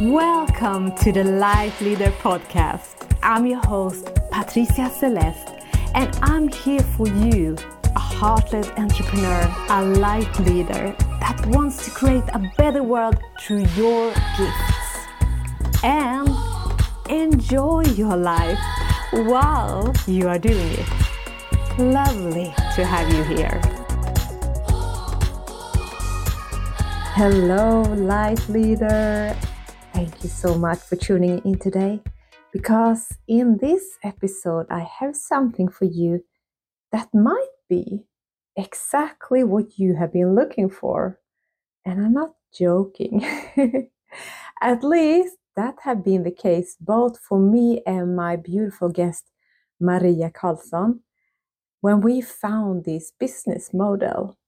Welcome to the Life Leader Podcast. I'm your host, Patricia Celest, and I'm here for you, a heart-led entrepreneur, a life leader that wants to create a better world through your gifts. And enjoy your life while you are doing it. Lovely to have you here. Hello, life leader. Thank you so much for tuning in today because in this episode, I have something for you that might be exactly what you have been looking for. And I'm not joking. At least that have been the case both for me and my beautiful guest, Maria Carlsson when we found this business model.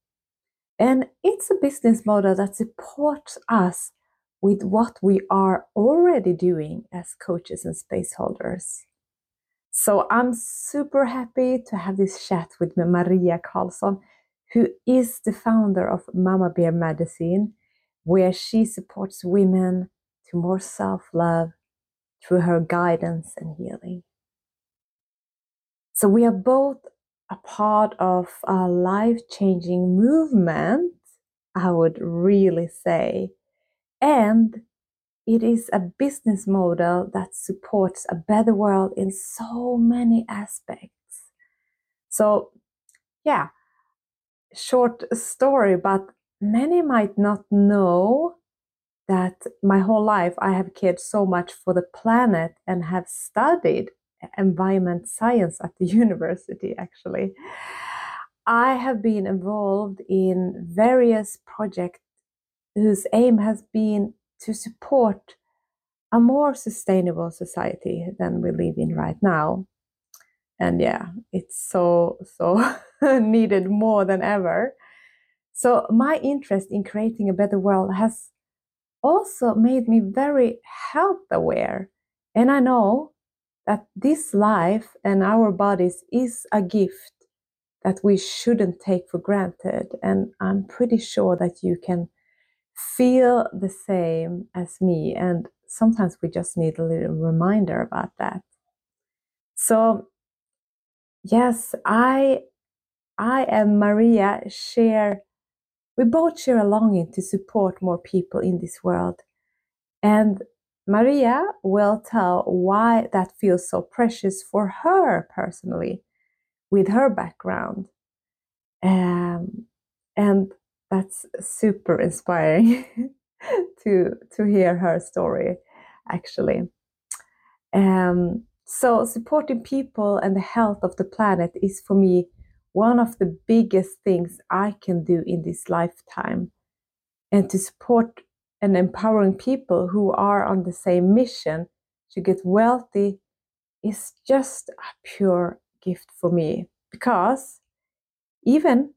And it's a business model that supports us with what we are already doing as coaches and space holders. So I'm super happy to have this chat with Maria Carlsson, who is the founder of Mama Bear Medicine, where she supports women to more self love through her guidance and healing. So we are both a part of a life changing movement, I would really say and it is a business model that supports a better world in so many aspects. So, yeah, short story, but many might not know that my whole life I have cared so much for the planet and have studied environment science at the university actually. I have been involved in various projects whose aim has been to support a more sustainable society than we live in right now. And yeah, it's so, so needed more than ever. So, my interest in creating a better world has also made me very health aware. And I know that this life and our bodies is a gift that we shouldn't take for granted. And I'm pretty sure that you can feel the same as me. And sometimes we just need a little reminder about that. So, yes, I, I and Maria share, we both share a longing to support more people in this world. And Maria will tell why that feels so precious for her personally with her background. Um, and that's super inspiring to to hear her story actually. Um, so supporting people and the health of the planet is for me one of the biggest things i can do in this lifetime. And to support and empowering people who are on the same mission to get wealthy is just a pure gift for me. Because even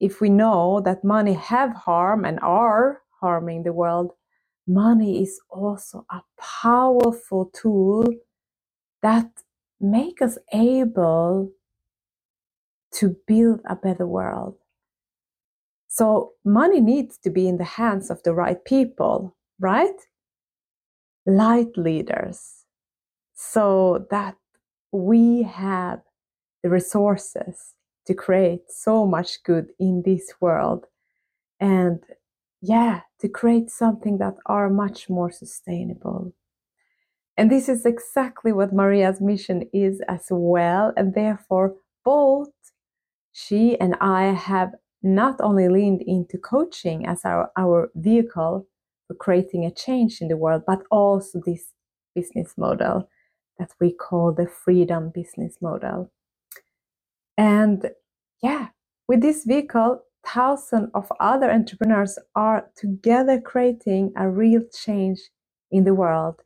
if we know that money have harm and are harming the world, money is also a powerful tool that make us able to build a better world. So money needs to be in the hands of the right people, right? Light leaders, so that we have the resources to create so much good in this world. And yeah to create something that are much more sustainable. And this is exactly what maria's mission is as well. And therefore both she and i have not only leaned into coaching as our, our vehicle for creating a change in the world but also this business model that we call the freedom business model and yeah, with this vehicle, thousands of other entrepreneurs are together creating a real change in the world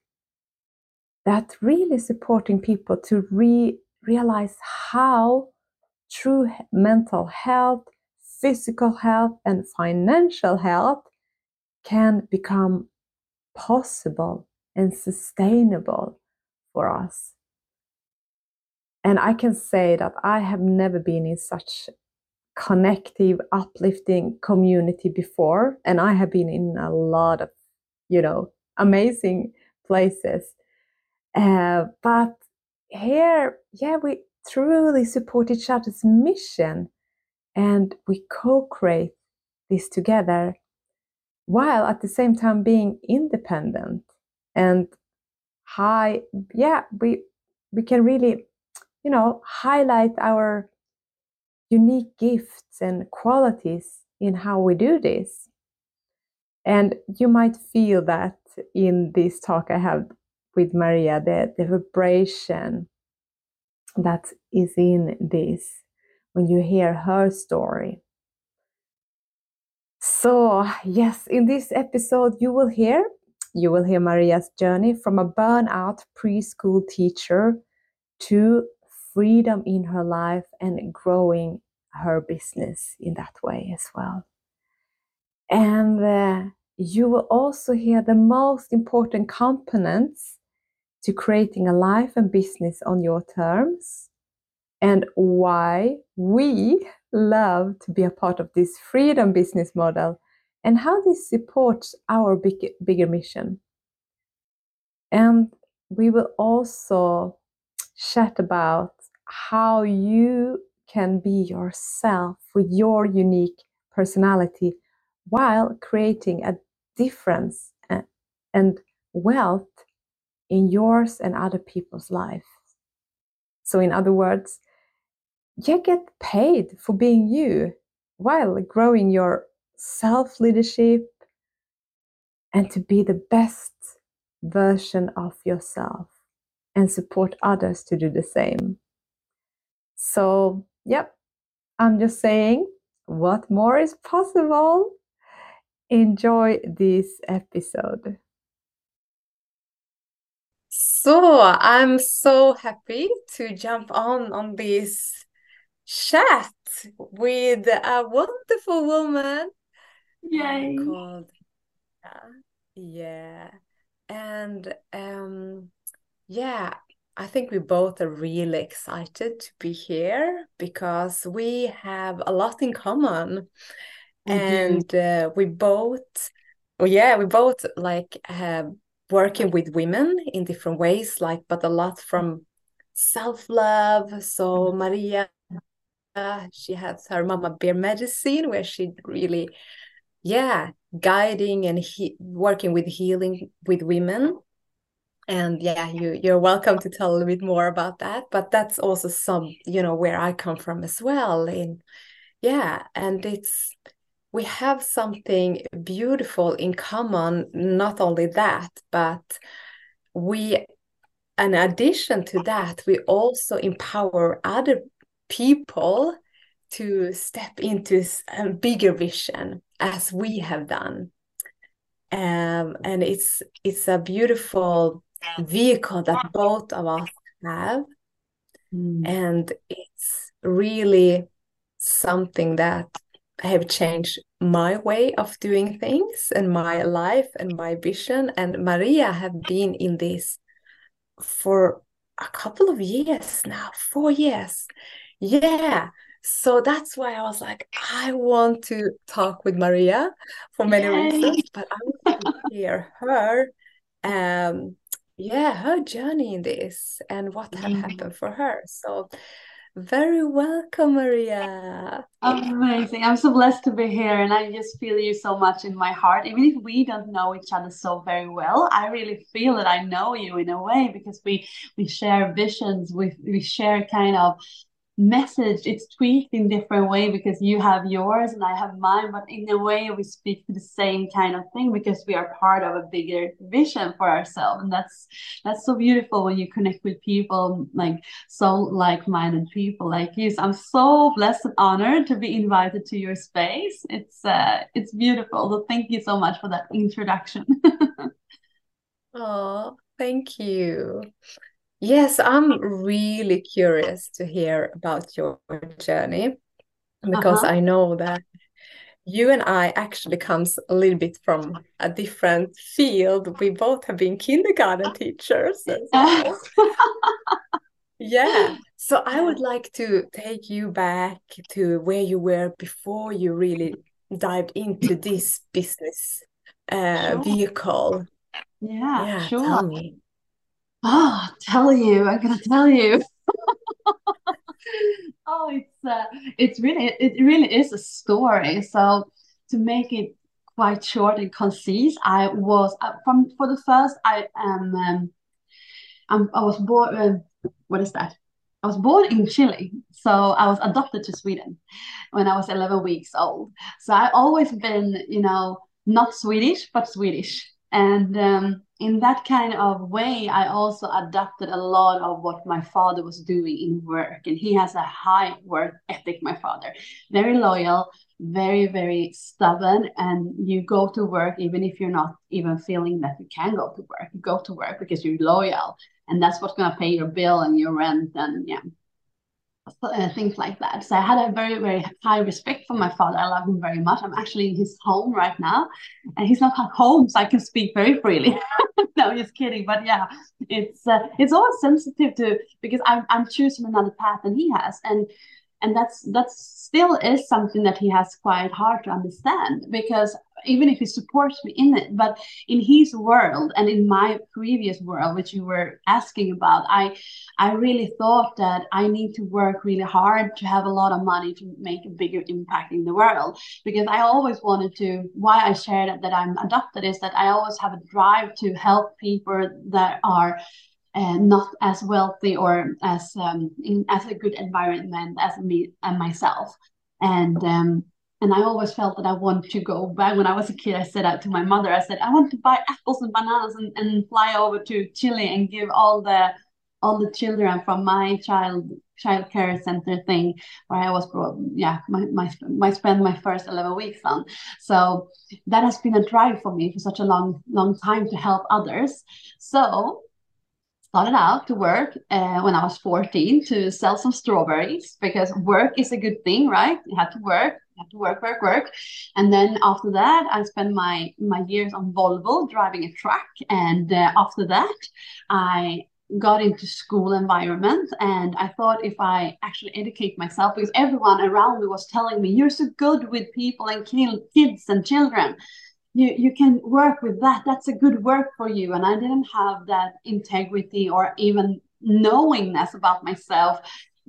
that really supporting people to re- realize how true mental health, physical health, and financial health can become possible and sustainable for us. And I can say that I have never been in such connective, uplifting community before. And I have been in a lot of, you know, amazing places. Uh, but here, yeah, we truly support each other's mission and we co create this together while at the same time being independent and high yeah we we can really you know highlight our unique gifts and qualities in how we do this. And you might feel that in this talk i have with maria the, the vibration that is in this when you hear her story. So yes in this episode you will hear you will hear Maria's journey from a burnout preschool teacher to freedom in her life and growing her business in that way as well. And uh, you will also hear the most important components to creating a life and business on your terms and why we love to be a part of this freedom business model and how this supports our big, bigger mission. And we will also chat about how you can be yourself with your unique personality while creating a difference eh, and wealth in yours and other people's life. So, in other words, you get paid for being you while growing your self leadership, and to be the best version of yourself and support others to do the same. So, yep, I'm just saying, what more is possible? Enjoy this episode. So, I'm so happy to jump on on this chat with a wonderful woman Yay. called yeah, yeah. And um yeah, I think we both are really excited to be here because we have a lot in common. Do. and uh, we both well, yeah, we both like have working with women in different ways, like but a lot from self-love. So Maria she has her mama bear medicine where she really yeah guiding and he working with healing with women and yeah you you're welcome to tell a little bit more about that but that's also some you know where i come from as well in yeah and it's we have something beautiful in common not only that but we in addition to that we also empower other people to step into a bigger vision as we have done. Um, and it's it's a beautiful vehicle that both of us have Mm. and it's really something that have changed my way of doing things and my life and my vision and maria have been in this for a couple of years now four years yeah so that's why I was like, I want to talk with Maria for many Yay. reasons, but I want to hear her, um, yeah, her journey in this and what have Mm. happened for her. So very welcome, Maria. Amazing. I'm so blessed to be here, and I just feel you so much in my heart. Even if we don't know each other so very well, I really feel that I know you in a way because we we share visions, we we share kind of message. It's tweaked in different way because you have yours and I have mine, but in a way we speak to the same kind of thing because we are part of a bigger vision for ourselves. And that's that's so beautiful when you connect with people like so like-minded people like you. So I'm so blessed and honored to be invited to your space. It's uh it's beautiful. So thank you so much for that introduction. Oh, thank you. Yes, I'm really curious to hear about your journey because Uh-huh. I know that you and I actually comes a little bit from a different field. We both have been kindergarten teachers. Yeah. So I would like to take you back to where you were before you really dived into this business uh, Sure. vehicle. Yeah, Yeah, sure. Oh, tell you, I'm gonna tell you. Oh, it's uh, it's really it really is a story. So to make it quite short and concise, I was uh, from for the first I am um, I'm, I was born. Uh, what is that? I was born in Chile, so I was adopted to Sweden when I was 11 weeks old. So I always been, you know, not Swedish but Swedish, and um, in that kind of way, I also adopted a lot of what my father was doing in work, and he has a high work ethic. My father, very loyal, very very stubborn and you go to work even if you're not even feeling that you can go to work you go to work because you're loyal and that's what's going to pay your bill and your rent and yeah things like that. So i had a very very high respect for my father. I love him very much. I'm actually in his home right now and he's not at home so i can speak very freely. No just kidding but yeah it's uh, it's always sensitive to because i'm, I'm choosing another path than he has and and that's that's still is something that he has quite hard to understand because even if he supports me in it but in his world and in my previous world which you were asking about i i really thought that i need to work really hard to have a lot of money to make a bigger impact in the world. Because i always wanted to why i shared that, that i'm adopted is that i always have a drive to help people that are uh, not as wealthy or as um, in as a good environment as me and myself and um, and I always felt that I want to go back. When I was a kid, I said out to my mother, I said, I want to buy apples and bananas and, and fly over to Chile and give all the all the children from my child child care center thing where I was brought, yeah, my, my, my spend my first 11 weeks on. So that has been a drive for me for such a long, long time to help others. So started out to work uh, when I was 14 to sell some strawberries because work is a good thing, right? You have to work, you have to work, work, work. And then after that, I spent my my years on Volvo driving a truck. And uh, after that, I got into school environment and I thought if I actually educate myself because everyone around me was telling me you're so good with people and kids and children you you can work with that. That's a good work for you. And i didn't have that integrity or even knowingness about myself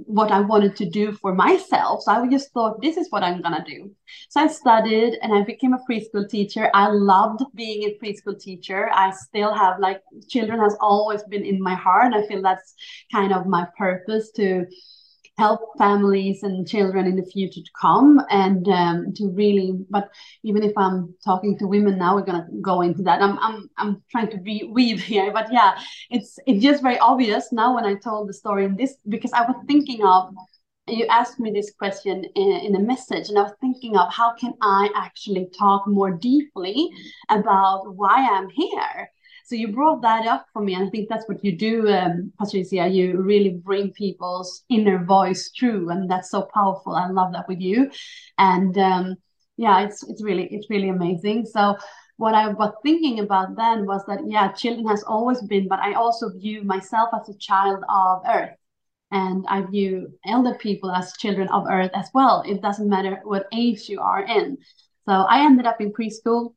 what i wanted to do for myself. So i just thought this is what i'm going to do. So i studied and i became a preschool teacher. I loved being a preschool teacher. I still have like children has always been in my heart. I feel that's kind of my purpose to help families and children in the future to come and um, to really but even if i'm talking to women now we're going to go into that. I'm i'm, I'm trying to be weave here but yeah it's it's just very obvious now when i told the story in this because i was thinking of you asked me this question in, in a message and i was thinking of how can i actually talk more deeply about why i'm here so you brought that up for me, and I think that's what you do, um, Patricia. You really bring people's inner voice through, and that's so powerful. I love that with you, and um, yeah, it's it's really it's really amazing. So what I was thinking about then was that yeah, children has always been, but I also view myself as a child of Earth. And I view elder people as children of Earth as well. It doesn't matter what age you are in. So I ended up in preschool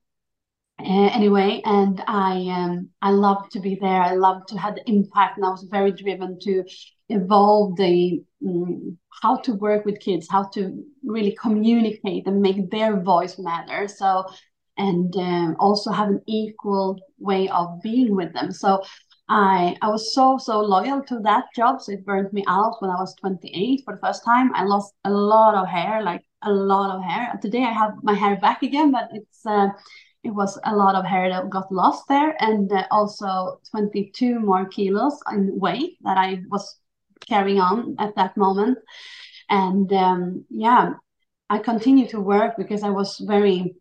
uh, anyway, and I um, I love to be there. I love to have the impact, and I was very driven to evolve the um, how to work with kids, how to really communicate and make their voice matter. So, and um, also have an equal way of being with them. So. I I was so so loyal to that job, so it burned me out when I was 28 for the first time. I lost a lot of hair, like a lot of hair. Today I have my hair back again, but it's uh, it was a lot of hair that got lost there and uh, also 22 more kilos in weight that I was carrying on at that moment. And um, yeah, I continued to work because I was very,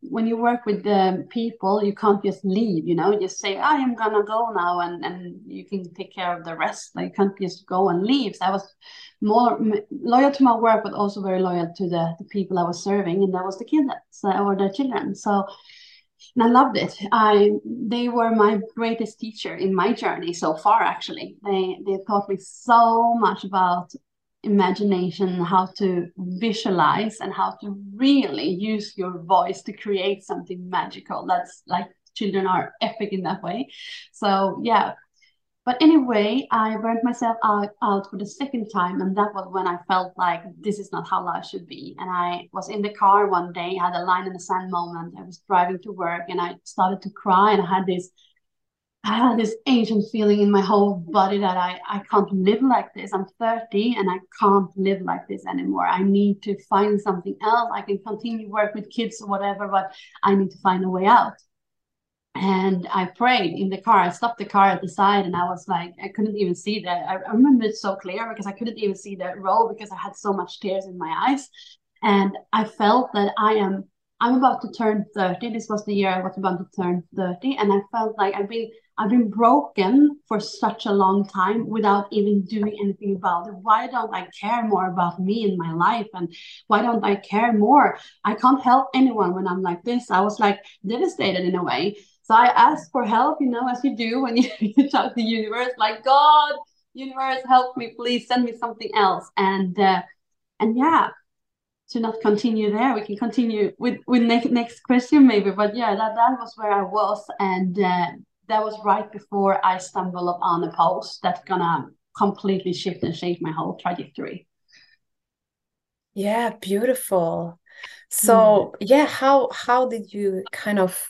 when you work with the people, you can't just leave, you know, just say, I am gonna go now and, and you can take care of the rest. Like, you can't just go and leave. So I was more loyal to my work, but also very loyal to the, the people I was serving, and that was the kids or the children. So and I loved it. I they were my greatest teacher in my journey so far. Actually, they they taught me so much about imagination, how to visualize, and how to really use your voice to create something magical. That's like children are epic in that way. So yeah. But anyway, I burnt myself out, out for the second time, and that was when I felt like this is not how life should be. And I was in the car one day, had a line in the sand moment. I was driving to work, and I started to cry, and I had this I had this ancient feeling in my whole body that I, I can't live like this. I'm 30 and I can't live like this anymore. I need to find something else. I can continue work with kids or whatever, but I need to find a way out. And I prayed in the car. I stopped the car at the side and I was like, I couldn't even see that. I, remember it so clear because I couldn't even see the road because I had so much tears in my eyes. And I felt that I am I'm about to turn 30. This was the year I was about to turn 30. And I felt like I've been I've been broken for such a long time without even doing anything about it. Why don't I care more about me and my life? And why don't I care more? I can't help anyone when I'm like this. I was like devastated in a way. So I asked for help, you know, as you do when you, you talk to the universe, like, God, universe, help me, please send me something else. And uh, and yeah, to not continue there, we can continue with with next next question maybe. But yeah, that that was where I was, and uh, that was right before I stumbled upon a post that's gonna completely shift and change my whole trajectory. Yeah, beautiful. So mm. yeah, how how did you kind of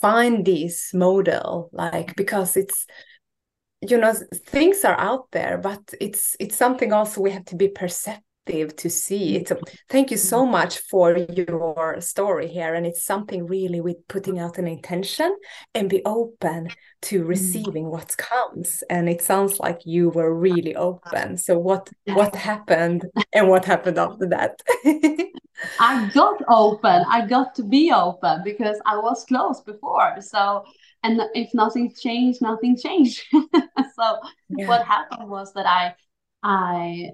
find this model? Like because it's you know things are out there, but it's it's something also we have to be perceptive to see it. Thank you so much for your story here. And it's something really with putting out an intention and be open to mm-hmm. receiving what comes. And it sounds like you were really open. So what what happened and what happened after that? I got open. I got to be open because i was closed before. So and if nothing changed nothing changed. So yeah. what happened was that i i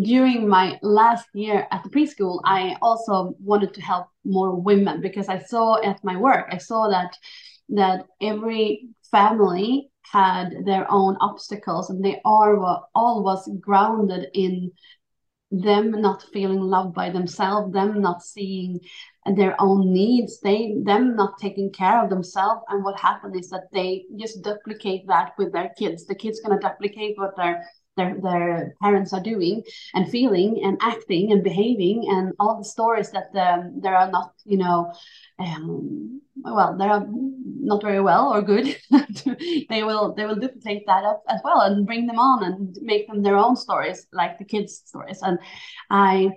during my last year at the preschool, I also wanted to help more women because I saw at my work, I saw that that every family had their own obstacles and they all all was grounded in them not feeling loved by themselves, them not seeing their own needs, they them not taking care of themselves. And what happened is that they just duplicate that with their kids. The kids gonna duplicate what their their, their parents are doing and feeling and acting and behaving and all the stories that um, there are not you know um, well they are not very well or good they will they will duplicate that up as well and bring them on and make them their own stories like the kids stories. And i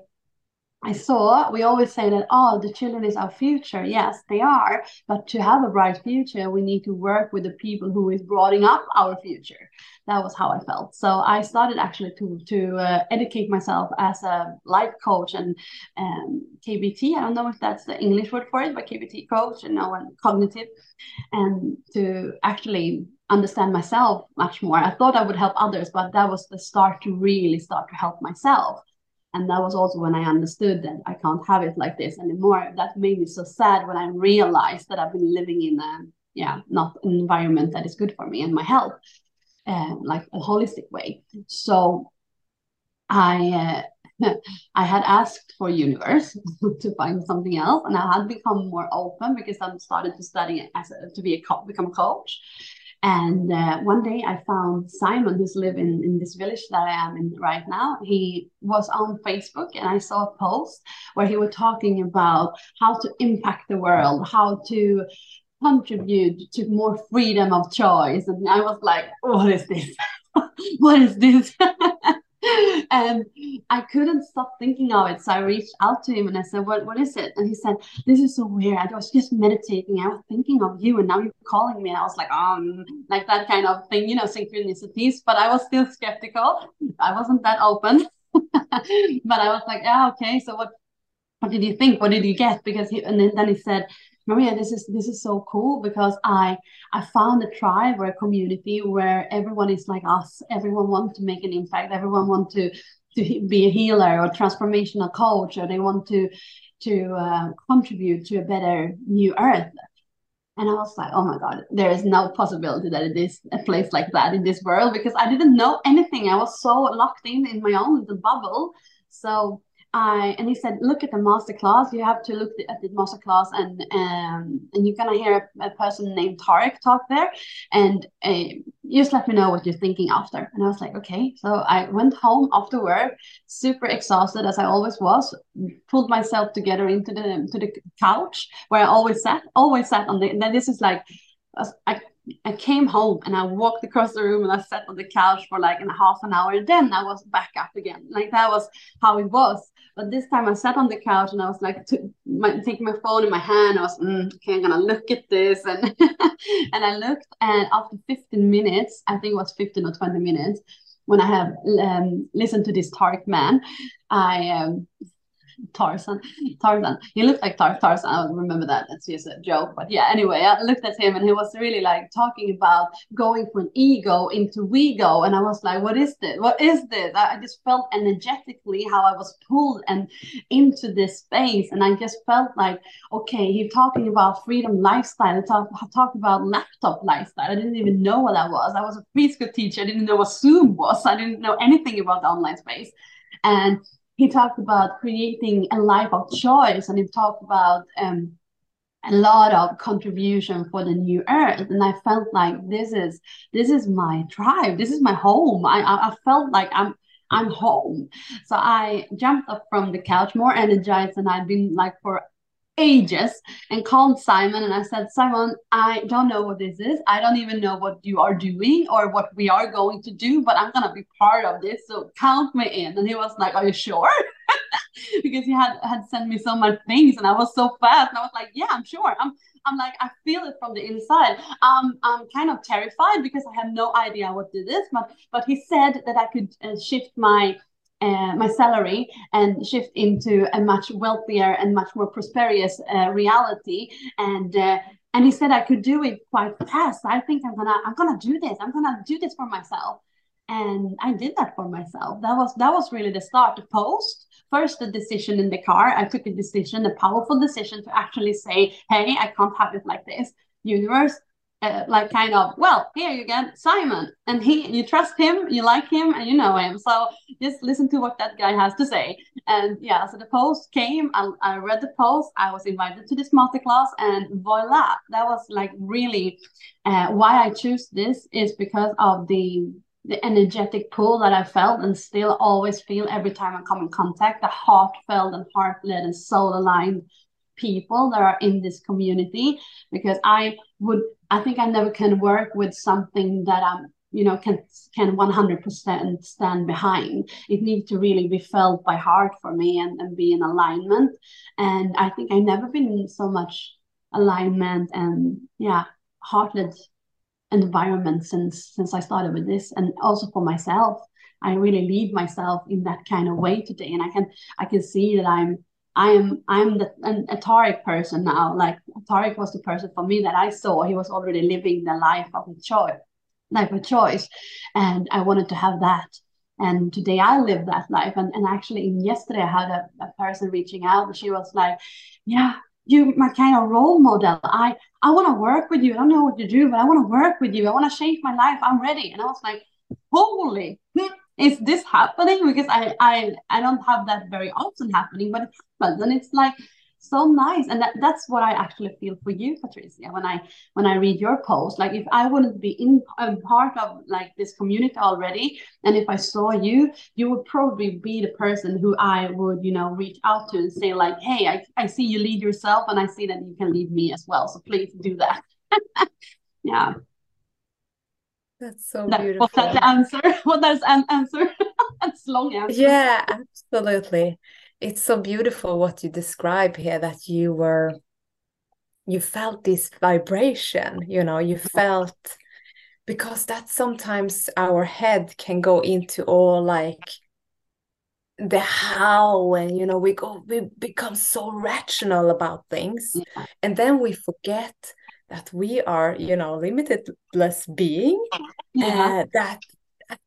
I saw we always say that oh the children is our future. Yes they are. But to have a bright future we need to work with the people who is bringing up our future. That was how I felt. So I started actually to to uh, educate myself as a life coach and um, KBT I don't know if that's the English word for it but KBT coach and now and cognitive. And to actually understand myself much more. I thought I would help others but that was the start to really start to help myself and that was also when I understood that I can't have it like this anymore. That made me so sad when I realized that I've been living in a yeah, not an environment that is good for me and my health, uh, like a holistic way. So I uh, I had asked for universe to find something else, and I had become more open because I started to study as a, to be a co- become a coach, and uh, one day I found Simon, who's living in this village that I am in right now. He was on Facebook, and I saw a post where he was talking about how to impact the world, how to contribute to more freedom of choice. And I was like, what is this? what is this? and I couldn't stop thinking of it. So I reached out to him and I said, What what is it? And he said, This is so weird. I was just meditating. I was thinking of you and now you're calling me. And I was like, um, like that kind of thing, you know, synchronicities. But I was still skeptical. I wasn't that open. but I was like, yeah, okay. So what what did you think? What did you get? Because he and then, then he said, Maria, this is this is so cool because I I found a tribe or a community where everyone is like us. Everyone wants to make an impact. Everyone wants to to be a healer or transformational coach, or they want to to uh, contribute to a better new earth. And I was like, oh my God, there is no possibility that it is a place like that in this world because I didn't know anything. I was so locked in in my own little bubble. So I and he said, look at the master class. You have to look at the master class, and um, and you're gonna hear a, a person named Tarek talk there, and uh, just let me know what you're thinking after. And I was like, okay. So I went home after work, super exhausted as I always was, pulled myself together into the to the couch where I always sat, always sat on the. And then this is like, I I came home and I walked across the room and I sat on the couch for like in half an hour and then I was back up again. Like that was how it was. But this time I sat on the couch and I was like my, taking my phone in my hand. I was mm, okay, I'm gonna look at this and and I looked and after 15 minutes, I think it was 15 or 20 minutes, when I have um, listened to this Tarek man, I um, Tarzan. Tarzan. He looked like Tar- Tarzan. I remember that. That's just a joke. But yeah, anyway, I looked at him and he was really like talking about going from ego into we go. And I was like, what is this? What is this? I just felt energetically how I was pulled and into this space. And I just felt like, okay, he's talking about freedom lifestyle. He talk, talked about laptop lifestyle. I didn't even know what that was. I was a preschool teacher. I didn't know what Zoom was. I didn't know anything about the online space. And he talked about creating a life of choice and he talked about um, a lot of contribution for the new earth. And i felt like this is this is my tribe this is my home. I i, felt like i'm i'm home. So i jumped up from the couch more energized than i'd been like for ages and called Simon and I said, Simon, I don't know what this is. I don't even know what you are doing or what we are going to do, but I'm gonna be part of this. So count me in. And he was like, Are you sure? because he had had sent me so much things and I was so fast. And I was like, Yeah, I'm sure. I'm I'm like, I feel it from the inside. Um, I'm kind of terrified because I have no idea what this is. But but he said that I could uh, shift my uh, my salary and shift into a much wealthier and much more prosperous uh, reality and uh, and he said I could do it quite fast. I think I'm gonna I'm gonna do this. I'm gonna do this for myself. And I did that for myself. That was that was really the start. The post first, the decision in the car. I took a decision, a powerful decision to actually say, "Hey, I can't have it like this." Universe, uh, like kind of well here you get simon and he you trust him you like him and you know him. So just listen to what that guy has to say. And yeah so the post came i, I read the post i was invited to this masterclass and voila that was like really uh, why i choose this is because of the the energetic pull that I felt and still always feel every time I come in contact, the heartfelt and heart-led and soul-aligned people that are in this community. Because I would I think I never can work with something that I'm you know can can 100% stand behind. It needs to really be felt by heart for me and, and be in alignment. And i think i've never been in so much alignment and yeah heart-led environment since since i started with this. And also for myself i really lead myself in that kind of way today. And i can i can see that i'm I am I'm the an, a person now. Like Tarek was the person for me that I saw. He was already living the life of a choice, life of choice, and I wanted to have that. And today I live that life. And and actually, yesterday I had a, a person reaching out, she was like, "Yeah, you my kind of role model. I I want to work with you. I don't know what to do, but I want to work with you. I want to change my life. I'm ready." And I was like, "Holy!" Hmm, is this happening? Because i i i don't have that very often happening but it happens and it's like so nice and that, that's what i actually feel for you patricia when i when i read your post. Like if i wouldn't be in a part of like this community already and if i saw you you would probably be the person who i would you know reach out to and say like hey i, I see you lead yourself and i see that you can lead me as well so please do that. Yeah that's so that, beautiful. Was that the answer? What well, an answer? That's long answer. Yeah, absolutely. It's so beautiful what you describe here that you were you felt this vibration, you know, you felt because that sometimes our head can go into all like the how and you know we go we become so rational about things yeah. and then we forget that we are you know limitless being yeah. uh, that,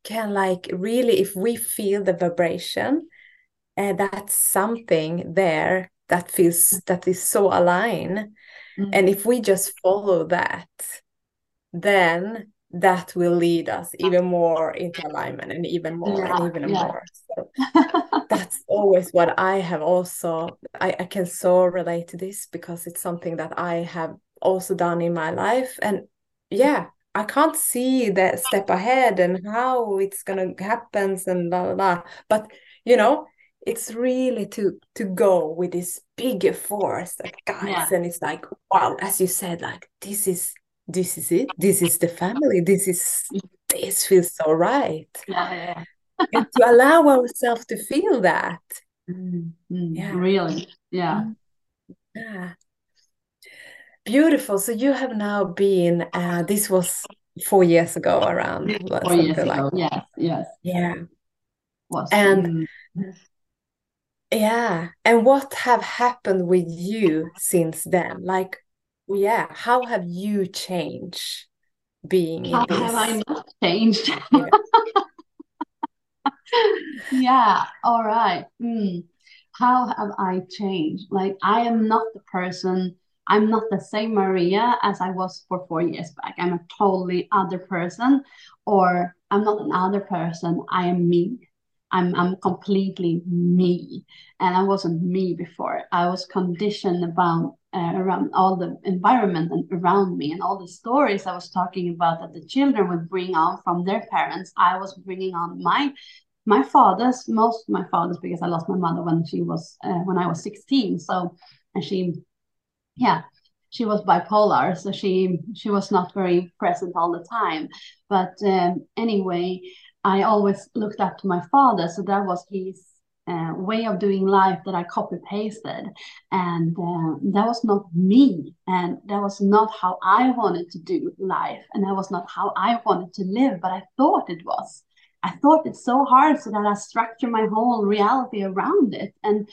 can like really if we feel the vibration uh, that's something there that feels that is so aligned mm-hmm. and if we just follow that then that will lead us even more into alignment and even more yeah, and even yeah. more so that's always what i have also I, I can so relate to this because it's something that i have also done in my life. And yeah i can't see the step ahead and how it's gonna happen and blah blah blah. But you know it's really to to go with this bigger force that guys yeah. and it's like wow as you said like this is this is it. This is the family. This is this feels so right. Yeah, yeah. and to allow ourselves to feel that. Mm, mm, yeah. Really. Yeah. Yeah beautiful. So you have now been uh this was four years ago around four years ago. Yes yes. Yeah. And mm. yeah. And what have happened with you since then? Like yeah how have you changed being how have i not changed? Yeah, yeah all right. Mm. how have i changed? Like i am not the person i'm not the same maria as i was for four years back i'm a totally other person or i'm not another person i am me I'm I'm completely me, and I wasn't me before. I was conditioned about uh, around all the environment and around me, and all the stories I was talking about that the children would bring on from their parents. I was bringing on my my father's most my father's because I lost my mother when she was uh, when I was 16. So and she, yeah, she was bipolar, so she she was not very present all the time. But um, anyway, I always looked up to my father, so that was his uh, way of doing life that I copy pasted, and uh, that was not me, and that was not how I wanted to do life, and that was not how I wanted to live, but I thought it was. I thought it's so hard, so that I structure my whole reality around it, and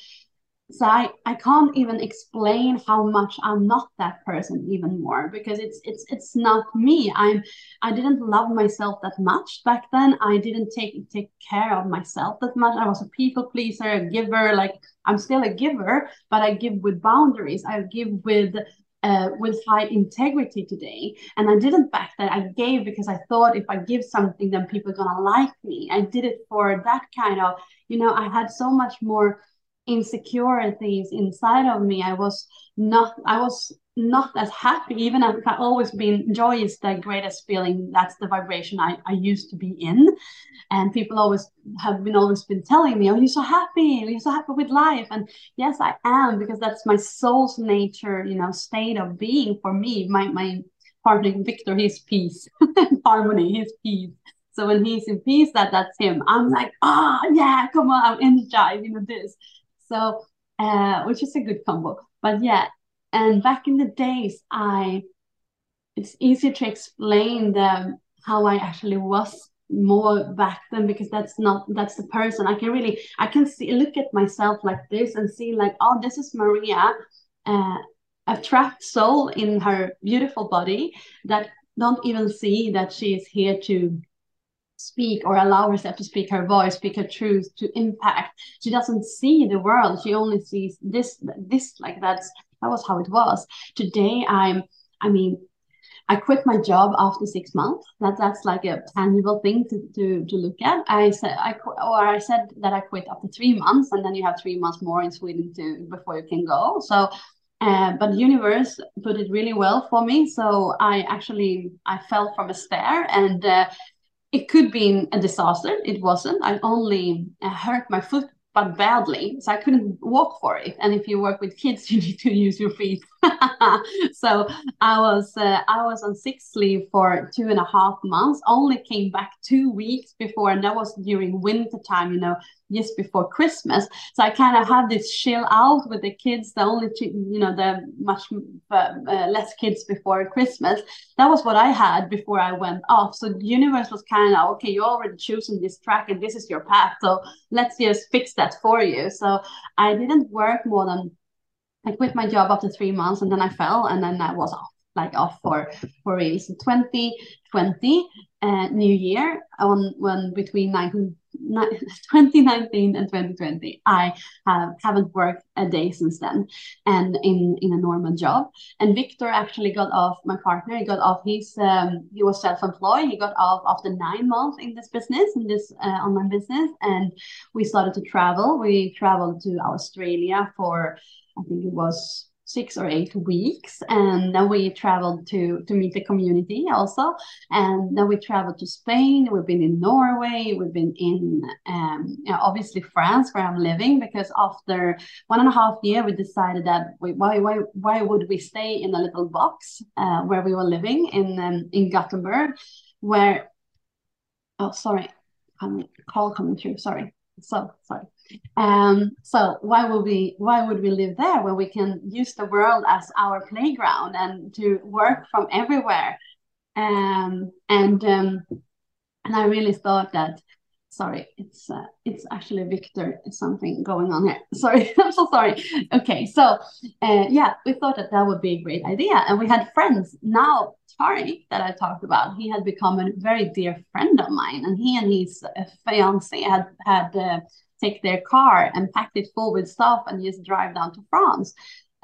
so I, I can't even explain how much i'm not that person even more because it's it's it's not me i'm i didn't love myself that much back then i didn't take take care of myself that much i was a people pleaser a giver like i'm still a giver but i give with boundaries i give with uh, with high integrity today. And I didn't back then. I gave because I thought if I give something, then people are gonna like me. I did it for that kind of, you know, I had so much more insecurities inside of me i was not i was not as happy. Even if i always been joy is the greatest feeling. That's the vibration I, I used to be in. And people always have been always been telling me oh you're so happy. You're so happy with life. And yes i am because that's my soul's nature you know state of being for me. My my partner victor his peace. Harmony his peace. So when he's in peace that that's him. I'm like ah oh, yeah come on i'm energized you know this so, uh, which is a good combo. But yeah, and back in the days, I it's easier to explain the how I actually was more back then because that's not that's the person I can really I can see look at myself like this and see like oh this is Maria uh, a trapped soul in her beautiful body that don't even see that she is here to speak or allow herself to speak her voice, speak her truth, to impact. She doesn't see the world. She only sees this, this, like that's that was how it was. Today, I'm, I mean, I quit my job after six months. That that's like a tangible thing to, to, to look at. I said I or I said that I quit after three months, and then you have three months more in Sweden to before you can go. So, uh, but universe put it really well for me. So I actually I fell from a stair, and uh, it could be a disaster. It wasn't. I only uh, hurt my foot but badly. So I couldn't walk for it. And if you work with kids, you need to use your feet. so I was uh, I was on sick leave for two and a half months. Only came back two weeks before, and that was during winter time. You know, just before Christmas. So I kind of had this chill out with the kids. The only you know the much uh, uh, less kids before Christmas. That was what I had before I went off. So the universe was kind of okay. You already chosen this track, and this is your path. So let's just fix that for you. So I didn't work more than I quit my job after three months and then I fell and then I was off, like off for for real. So 2020, uh, New Year on when between 19, 2019 and 2020 i have haven't worked a day since then and in in a normal job and victor actually got off my partner he got off his um, he was self-employed he got off after nine months in this business in this uh, online business and we started to travel we traveled to australia for i think it was six or eight weeks. And then we traveled to to meet the community also. And then we traveled to spain. We've been in norway. We've been in um, you know, obviously france where i'm living because after one and a half year we decided that we, why why why would we stay in a little box uh, where we were living in um, in gothenburg where oh sorry. Call coming through. Sorry so sorry um, so why would we why would we live there where we can use the world as our playground and to work from everywhere? Um, and um, and I really thought that sorry, it's uh, it's actually Victor. something going on here. Sorry, I'm so sorry. Okay, so uh, yeah, we thought that that would be a great idea, and we had friends. Now Tariq that I talked about, he had become a very dear friend of mine, and he and his uh, fiance had had. Uh, take their car and packed it full with stuff and just drive down to France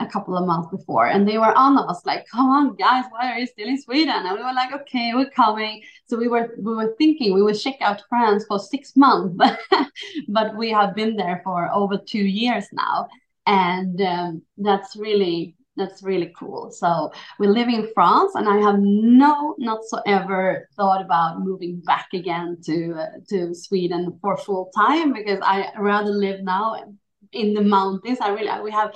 a couple of months before and they were on us like come on guys why are you still in sweden? And we were like okay we're coming. So we were we were thinking we would check out france for six months but we have been there for over two years now. And um, that's really that's really cool. So we live in France, and I have no not so ever thought about moving back again to uh, to Sweden for full time because I rather live now in the mountains. I really we have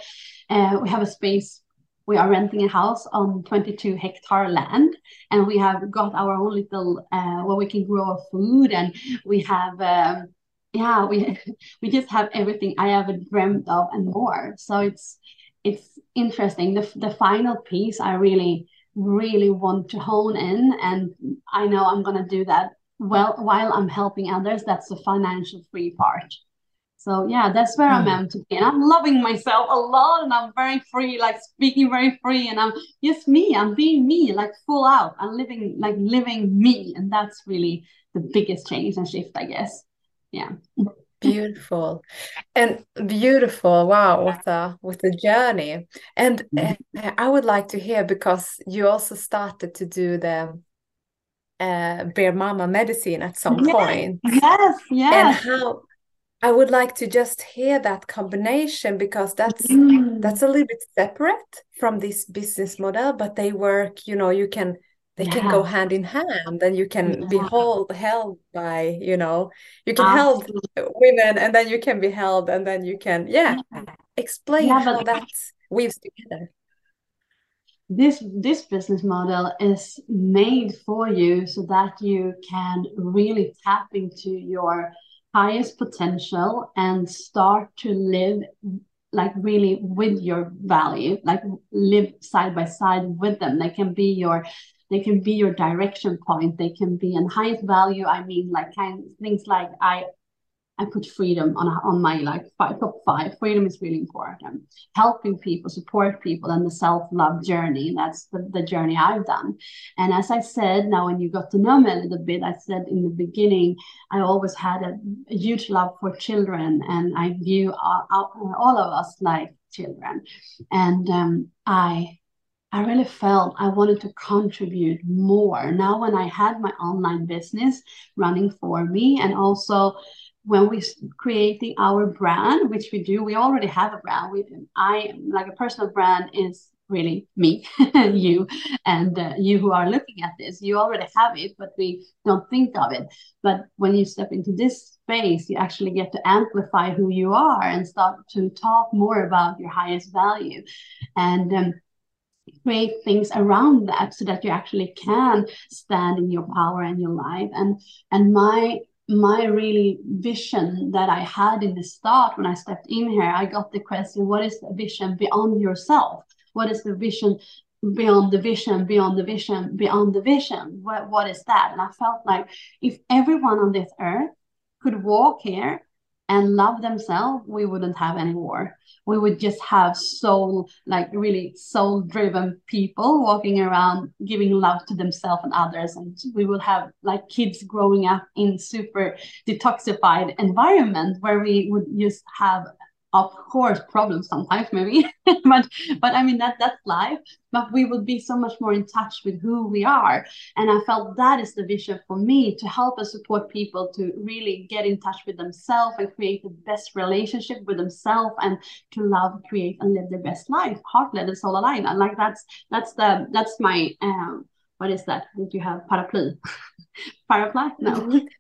uh, we have a space. We are renting a house on 22 hectare land, and we have got our own little uh, where we can grow our food, and we have. Um, yeah, we we just have everything I ever dreamt of and more. So it's it's interesting. The, the final piece I really, really want to hone in, and I know I'm to do that well while I'm helping others. That's the financial free part. So yeah, that's where mm. I'm hmm. meant to be. And I'm loving myself a lot and I'm very free, like speaking very free. And I'm just me. I'm being me, like full out. I'm living like living me. And that's really the biggest change and shift, I guess. Yeah. Beautiful and beautiful. Wow, what a what a journey! And uh, I would like to hear because you also started to do the uh, Bear Mama medicine at some yes, point. Yes, yes. And how I would like to just hear that combination because that's mm. that's a little bit separate from this business model, but they work. You know, you can they yeah. can go hand in hand and you can yeah. be hold, held by you know you can Absolutely. help women and then you can be held and then you can yeah, yeah. explain how that weaves together this this business model is made for you so that you can really tap into your highest potential and start to live like really with your value like live side by side with them. They can be your they can be your direction point. They can be in highest value. I mean like kind of things like i i put freedom on on my like five, top five. Freedom is really important. Helping people support people and the self-love journey. That's the, the journey i've done. And as i said now when you got to know me a little bit i said in the beginning i always had a, a huge love for children and i view all, all of us like children. And um, i I really felt I wanted to contribute more. Now, when I had my online business running for me, and also when we're creating our brand, which we do, we already have a brand. We, I like a personal brand is really me, you, and uh, you who are looking at this. You already have it, but we don't think of it. But when you step into this space, you actually get to amplify who you are and start to talk more about your highest value. And um, create things around that so that you actually can stand in your power and your life and and my my really vision that I had in the start when I stepped in here, I got the question, what is the vision beyond yourself? What is the vision beyond the vision, beyond the vision, beyond the vision? What, what is that? And I felt like if everyone on this earth could walk here and love themselves, we wouldn't have any war. We would just have soul, like really soul driven people walking around giving love to themselves and others. And we would have like kids growing up in super detoxified environment where we would just have of course problems sometimes maybe. But but i mean that that's life. But we would be so much more in touch with who we are. And i felt that is the vision for me to help and support people to really get in touch with themselves and create the best relationship with themselves and to love create and live their best life. Heart led and soul aligned and like that's that's the that's my um what is that? Did you have? Paraply. Paraply no.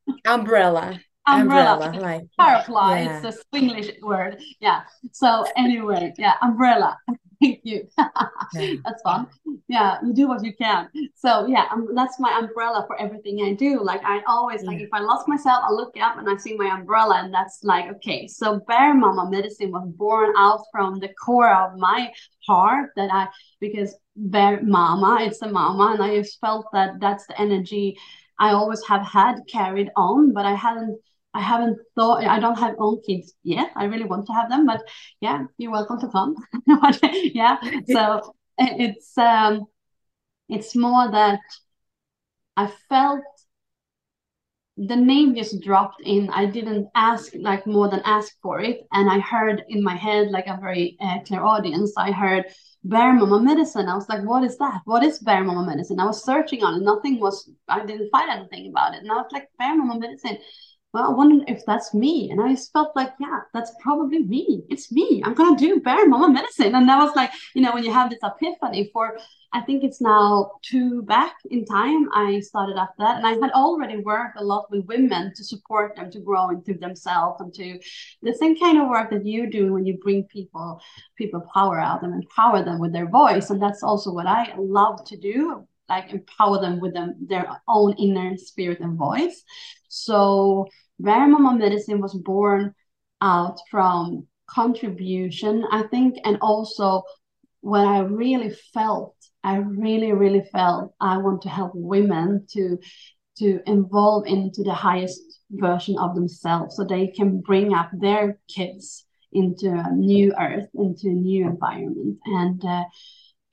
Umbrella umbrella, umbrella right. paraply yeah. it's a Swinglish word yeah so anyway yeah umbrella thank you yeah. that's fun yeah you do what you can so yeah um, that's my umbrella for everything i do like i always yeah. like if i lost myself i look up and i see my umbrella and that's like okay so bear mama medicine was born out from the core of my heart that i because bear mama it's a mama and i just felt that that's the energy I always have had carried on, but I hadn't I haven't thought I don't have own kids yet. I really want to have them, but yeah, you're welcome to come. yeah. So it's um it's more that I felt the name just dropped in. I didn't ask like more than ask for it. And I heard in my head, like a very uh, clairaudience, I heard Bear Mama medicine. I was like, what is that? What is Bear Mama medicine? I was searching on it. Nothing was, I didn't find anything about it. And I was like, Bear Mama medicine well, I wonder if that's me. And I just felt like, yeah, that's probably me. It's me. I'm going to do Bear Mama medicine. And that was like, you know, when you have this epiphany for, I think it's now two back in time, I started up that. And I had already worked a lot with women to support them to grow into themselves and to the same kind of work that you do when you bring people, people power out them and empower them with their voice. And that's also what I love to do like empower them with them their own inner spirit and voice so Bear Mama Medicine was born out from contribution, I think, and also what I really felt. I really, really felt I want to help women to to evolve into the highest version of themselves so they can bring up their kids into a new earth, into a new environment. And uh,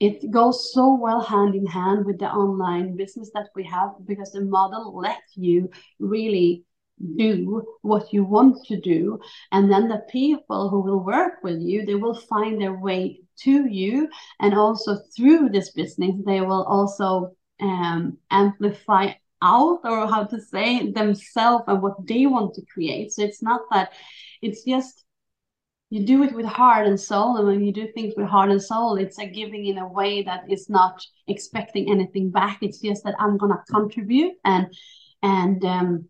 it goes so well hand in hand with the online business that we have because the model lets you really do what you want to do. And then the people who will work with you they will find their way to you. And also through this business they will also um, amplify out or how to say themselves and what they want to create. So it's not that it's just you do it with heart and soul and when you do things with heart and soul it's a giving in a way that is not expecting anything back. It's just that i'm to contribute and and um,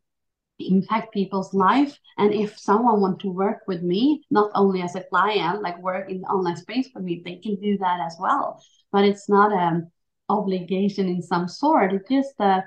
impact people's life. And if someone want to work with me not only as a client like work in the online space for me they can do that as well. But it's not an obligation in some sort. It's just a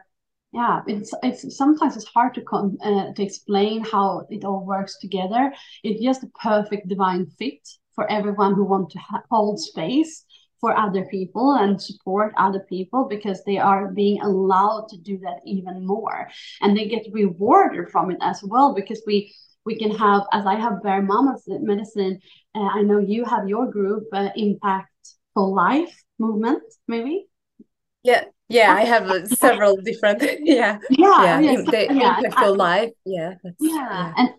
yeah it's it's sometimes it's hard to con- uh, to explain how it all works together. It's just a perfect divine fit for everyone who want to hold space for other people and support other people because they are being allowed to do that even more. And they get rewarded from it as well because we we can have as i have bear mama's medicine uh, i know you have your group uh, impact for life movement maybe? Yeah yeah i have uh, several different yeah. Yeah, yeah, the yeah, impact life. Yeah yeah. yeah. and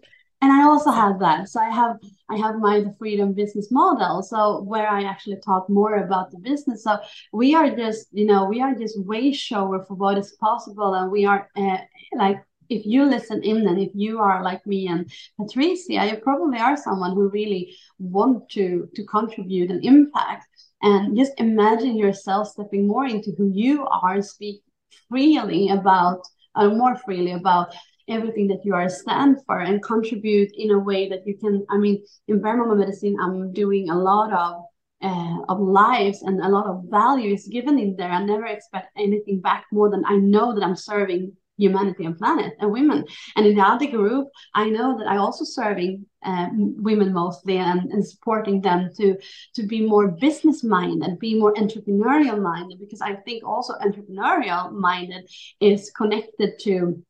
and i also have that. So i have i have my the freedom business model so where i actually talk more about the business. So we are just you know we are just way shower for what is possible and we are uh, like if you listen in and if you are like me and patricia you probably are someone who really want to to contribute and impact and just imagine yourself stepping more into who you are and speak freely about uh, more freely about everything that you are stand for and contribute in a way that you can i mean in Mama medicine i'm doing a lot of uh, of lives and a lot of value is given in there. I never expect anything back more than i know that i'm serving humanity and planet and women and in the other group i know that i also serving uh, women mostly and, and supporting them to to be more business minded be more entrepreneurial minded because i think also entrepreneurial minded is connected to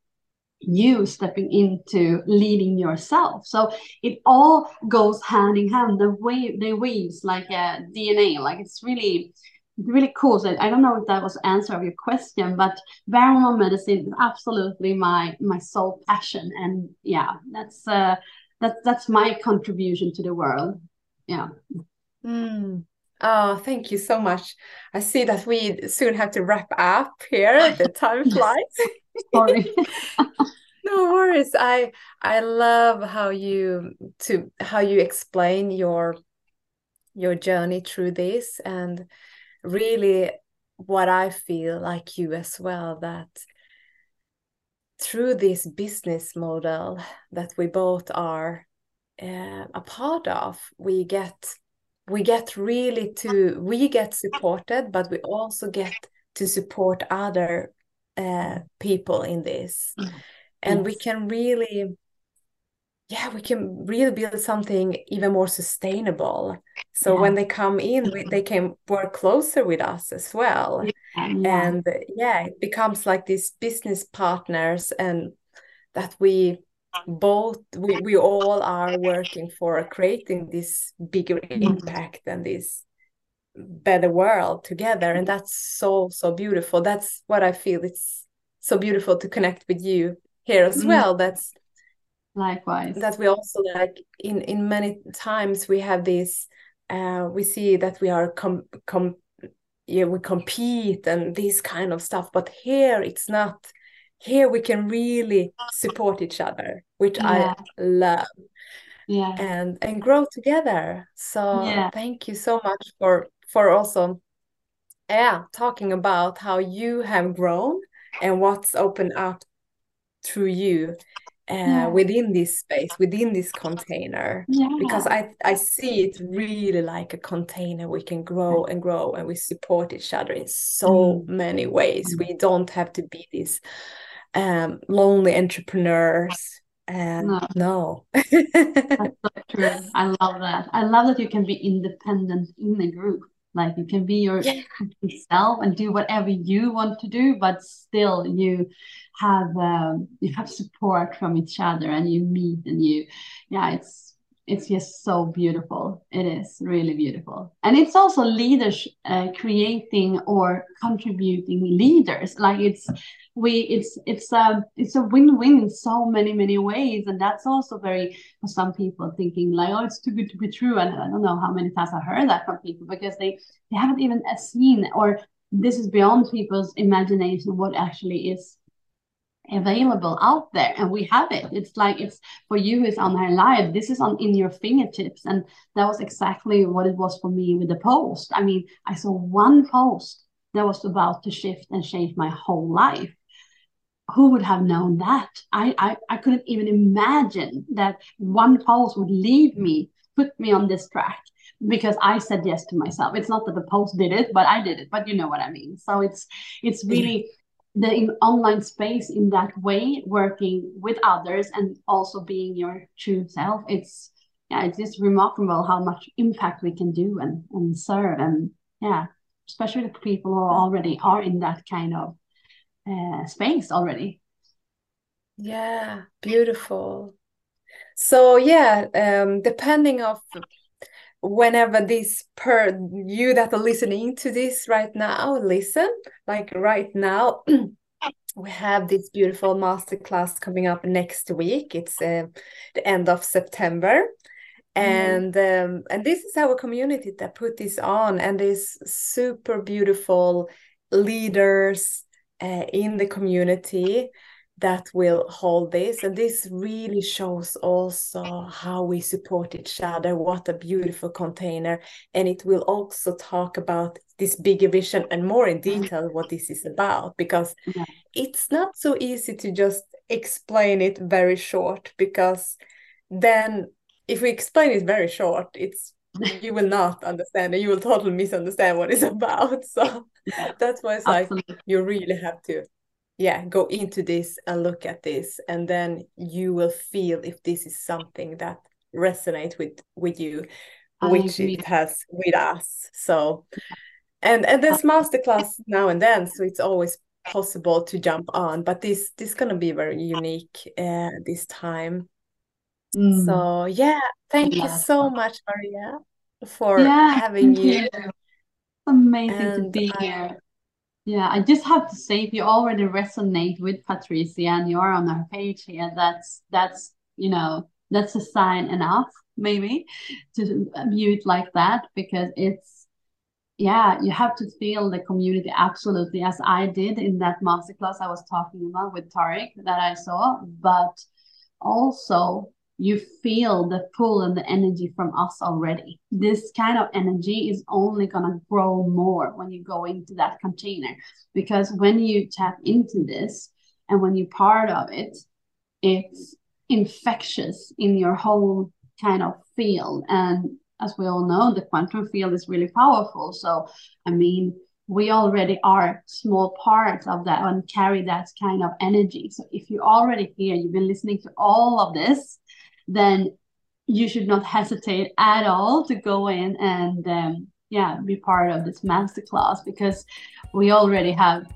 you stepping into leading yourself. So it all goes hand in hand. The way they weaves like a DNA, like it's really really cool. So I don't know if that was answer of your question, but Bear Mama medicine is absolutely my my sole passion, and yeah, that's uh, that's that's my contribution to the world. Yeah. Mm. Oh, thank you so much. I see that we soon have to wrap up here. The time flies. Sorry. no worries. I I love how you to how you explain your your journey through this and really what I feel like you as well that through this business model that we both are uh, a part of we get we get really to we get supported but we also get to support other uh, people in this mm. and yes. we can really yeah we can really build something even more sustainable so yeah. when they come in we, they can work closer with us as well yeah. and yeah it becomes like these business partners and that we both we, we all are working for creating this bigger mm-hmm. impact and this better world together and that's so so beautiful that's what i feel it's so beautiful to connect with you here as mm-hmm. well that's likewise. That we also like in in many times we have this uh we see that we are com, com yeah we compete and this kind of stuff but here it's not. Here we can really support each other which yeah. i love. Yeah. And and grow together. So yeah. thank you so much for for also yeah talking about how you have grown and what's opened up through you uh, yeah. within this space within this container yeah. because i i see it really like a container we can grow and grow and we support each other in so mm. many ways we don't have to be these um, lonely entrepreneurs. And no, no. that's so true. I love that. I love that you can be independent in a group. Like you can be your yeah. self and do whatever you want to do, but still you have um, you have support from each other and you meet and you, yeah, it's it's just so beautiful. It is really beautiful. And it's also leaders uh, creating or contributing leaders. Like it's we it's it's a um, it's a win-win in so many many ways and that's also very for some people thinking like oh it's too good to be true and i don't know how many times i heard that from people because they they haven't even seen or this is beyond people's imagination what actually is available out there and we have it it's like it's for you it's on her live this is on in your fingertips and that was exactly what it was for me with the post i mean i saw one post that was about to shift and change my whole life who would have known that I, I i couldn't even imagine that one post would lead me put me on this track because I said yes to myself. It's not that the post did it, but I did it. But you know what I mean. So it's it's really the in online space in that way working with others and also being your true self it's yeah it's just remarkable how much impact we can do and and serve and yeah especially the people who already are in that kind of uh, space already. Yeah beautiful. So yeah um depending of whenever this per you that are listening to this right now listen like right now we have this beautiful masterclass coming up next week it's uh, the end of september mm-hmm. and mm. um, and this is our community that put this on and these super beautiful leaders uh, in the community that will hold this and this really shows also how we support each other what a beautiful container and it will also talk about this bigger vision and more in detail what this is about because yeah. it's not so easy to just explain it very short because then if we explain it very short it's you will not understand and you will totally misunderstand what it's about so yeah. that's why it's Absolutely. like you really have to yeah go into this and look at this and then you will feel if this is something that resonates with with you which it has with us so and and there's masterclass now and then so it's always possible to jump on, but this this gonna be very unique uh, this time. Mm. So yeah, thank yeah. you so much, Maria, for yeah, having you. you. Amazing and to be I, here. Yeah, I just have to say, if you already resonate with Patricia and you're on our page here, that's that's you know that's a sign enough maybe to view it like that because it's yeah you have to feel the community absolutely as i did in that masterclass i was talking about with Tariq that i saw but also you feel the pull and the energy from us already this kind of energy is only going to grow more when you go into that container because when you tap into this and when you're part of it it's infectious in your whole kind of field. And as we all know, the quantum field is really powerful. So, I mean, we already are small parts of that and carry that kind of energy. So, if you're already here, you've been listening to all of this, then you should not hesitate at all to go in and um, yeah be part of this masterclass because we already have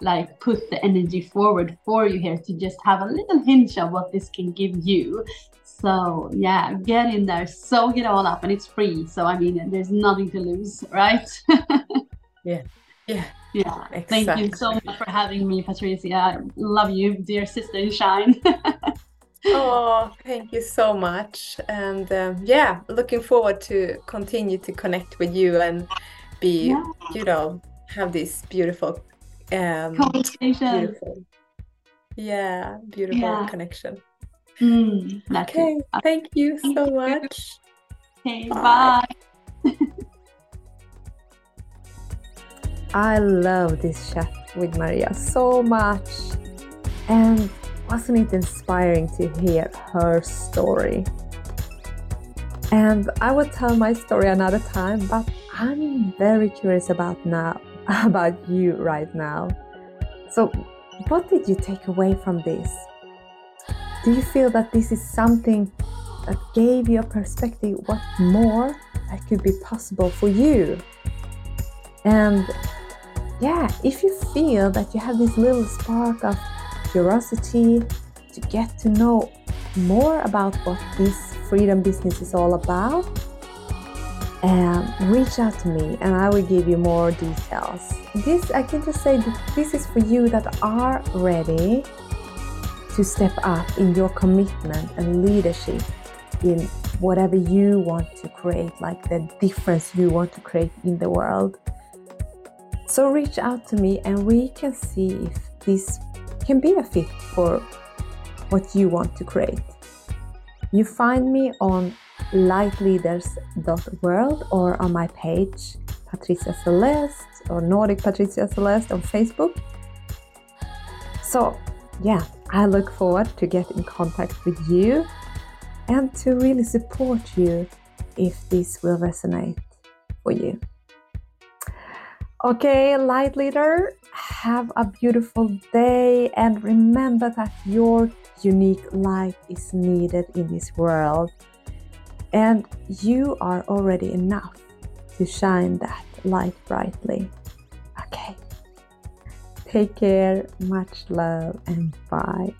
like put the energy forward for you here to just have a little hint of what this can give you. So yeah get in there soak it all up and it's free. So i mean there's nothing to lose right? Yeah. Yeah. Yeah. Exactly. thank you so much for having me patricia. I love you dear sister in shine oh thank you so much and um, yeah looking forward to continue to connect with you and be yeah. you know have this beautiful um, conversation. Beautiful. Yeah, beautiful yeah. connection. Mm, okay, thank you so much. Okay, bye. bye. I love this chat with Maria so much. And wasn't it inspiring to hear her story? And I will tell my story another time, but I'm very curious about now about you right now. So, what did you take away from this? Do you feel that this is something that gave you a perspective what more that could be possible for you? And yeah, if you feel that you have this little spark of curiosity to get to know more about what this freedom business is all about, um, reach out to me and I will give you more details. This, I can just say that this is for you that are ready to step up in your commitment and leadership in whatever you want to create, like the difference you want to create in the world. So reach out to me and we can see if this can be a fit for what you want to create. You find me on lightleaders.world or on my page Patricia Celest or Nordic Patricia Celest on Facebook. So, yeah, I look forward to get in contact with you and to really support you if this will resonate for you. Okay, light leader, have a beautiful day and remember that your unique light is needed in this world. And you are already enough to shine that light brightly. Okay. Take care, much love, and bye.